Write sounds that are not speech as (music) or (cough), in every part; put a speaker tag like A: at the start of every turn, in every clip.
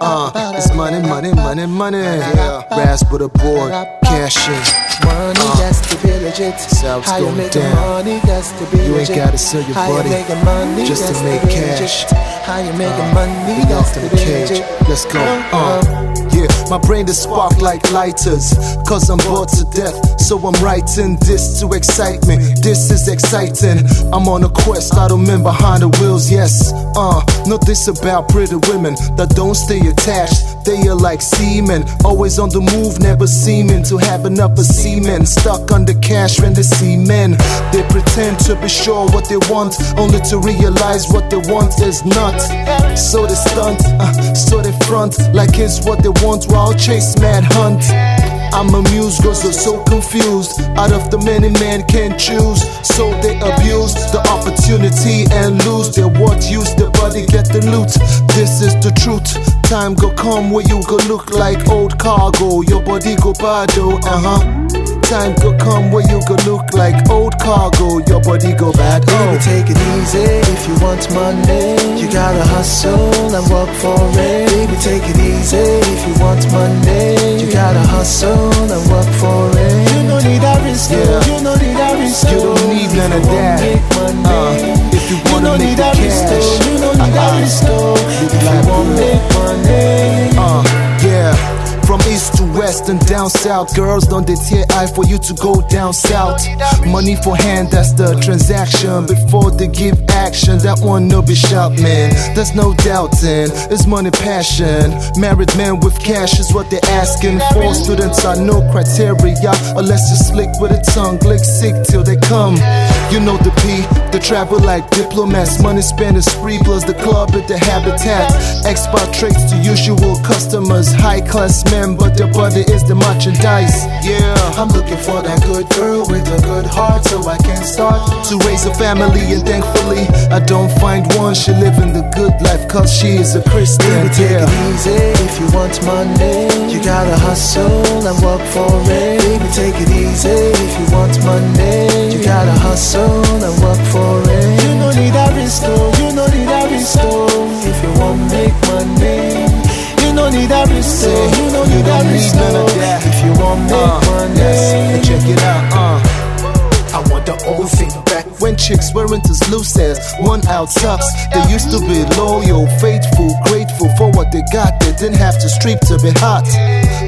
A: Uh, it's money, money, money, money. Yeah. Rasp with a board, cash in.
B: Money
A: Uh.
B: that's to be legit. How you
A: going
B: making
A: down.
B: money that's to be
A: You ain't gotta sell your
B: How
A: body
B: you money
A: just to make cash.
B: How you making money
A: We
B: that's
A: off
B: to be
A: cage.
B: legit.
A: Let's go. Uh, yeah, my brain is spark like lighters. Cause I'm bored to death. So I'm writing this to excite me. This is exciting. I'm on a quest. I don't mean behind the wheels. Yes. Uh, not this about pretty women that don't stay attached. They are like seamen. Always on the move, never seeming to have enough of semen. Stuck under cash when see men. They pretend to be sure what they want, only to realize what they want is not. So they stunt, uh, so they front like it's what they want while chase mad hunt. I'm amused, girls are so confused. Out of the many men can choose, so they abuse the opportunity and lose their what use their body get the loot. This is the truth. Time go come where you go look like old cargo, your body go bado, uh huh. Time go come where you go look like old cargo, your body go bad. oh.
B: Baby,
A: Oh,
B: take it easy if you want money. You gotta hustle and work for it. Baby, take it easy if you want money. You gotta hustle and work for it.
A: And down south, girls don't they tear eye for you to go down south. Money for hand, that's the transaction. Before they give action, that one no be shout, man. There's no doubting, it's money passion. Married men with cash is what they're asking for. Students are no criteria, unless you slick with a tongue, lick sick till they come. You know the P, they travel like diplomats. Money spent is free, plus the club at the habitat. Expatriates to usual customers, high class men, but their body is the merchandise. Yeah,
B: I'm looking for that good girl with a good heart so I can start.
A: to raise a family, and thankfully, I don't find one. She living the good life, cause she is a Christian.
B: Baby, take
A: Yeah.
B: it easy if you want money. You gotta hustle and work for it. Baby, take it easy if you want money. You gotta hustle and work for it. You don't need a oh, you don't need a oh, if you want make money. You don't need a oh, you don't need a
A: don't need
B: risk,
A: none of that.
B: if you want make
A: Uh,
B: money.
A: yes, and check it out. Uh.
B: I want the old thing back.
A: When chicks weren't as loose as one out sucks. They used to be loyal, faithful, grateful for what they got. They didn't have to street to be hot.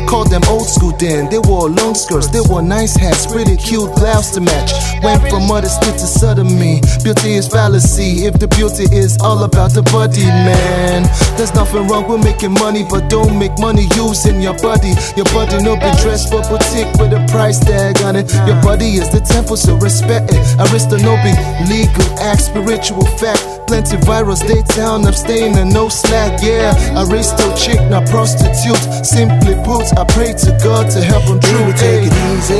A: Call them old school then. They wore long skirts, they wore nice hats, pretty cute blouse to match. Went from modesty to sodomy. Beauty is fallacy if the beauty is all about the body, man. There's nothing wrong with making money, but don't make money using your body. Your body no be dressed for boutique with a price tag on it. Your body is the temple, so respect it. Aristo no be legal act, spiritual fact. Plenty virus, Daytown, abstain and no slack. Yeah, Aristo chick, not prostitute. Simply put, I pray to God to help them through.
B: Take it easy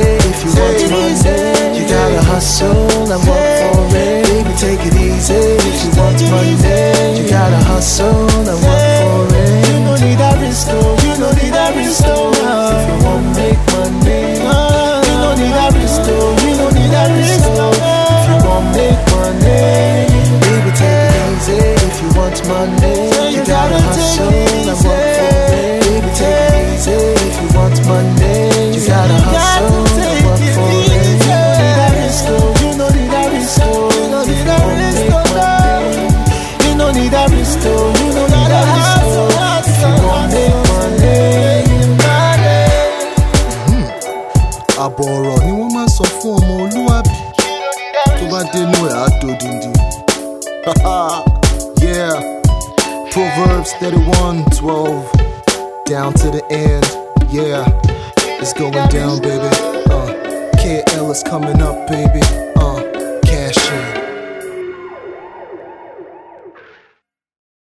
A: àbọ̀ ọ̀rọ̀ ni wọ́n máa ń sọ fún ọmọ olúwàbí. Tó bá ẹ̀ á (laughs) proverbs thirty-one twelve. Down to the end. Yeah. It's going down baby. Uh, Kay L is coming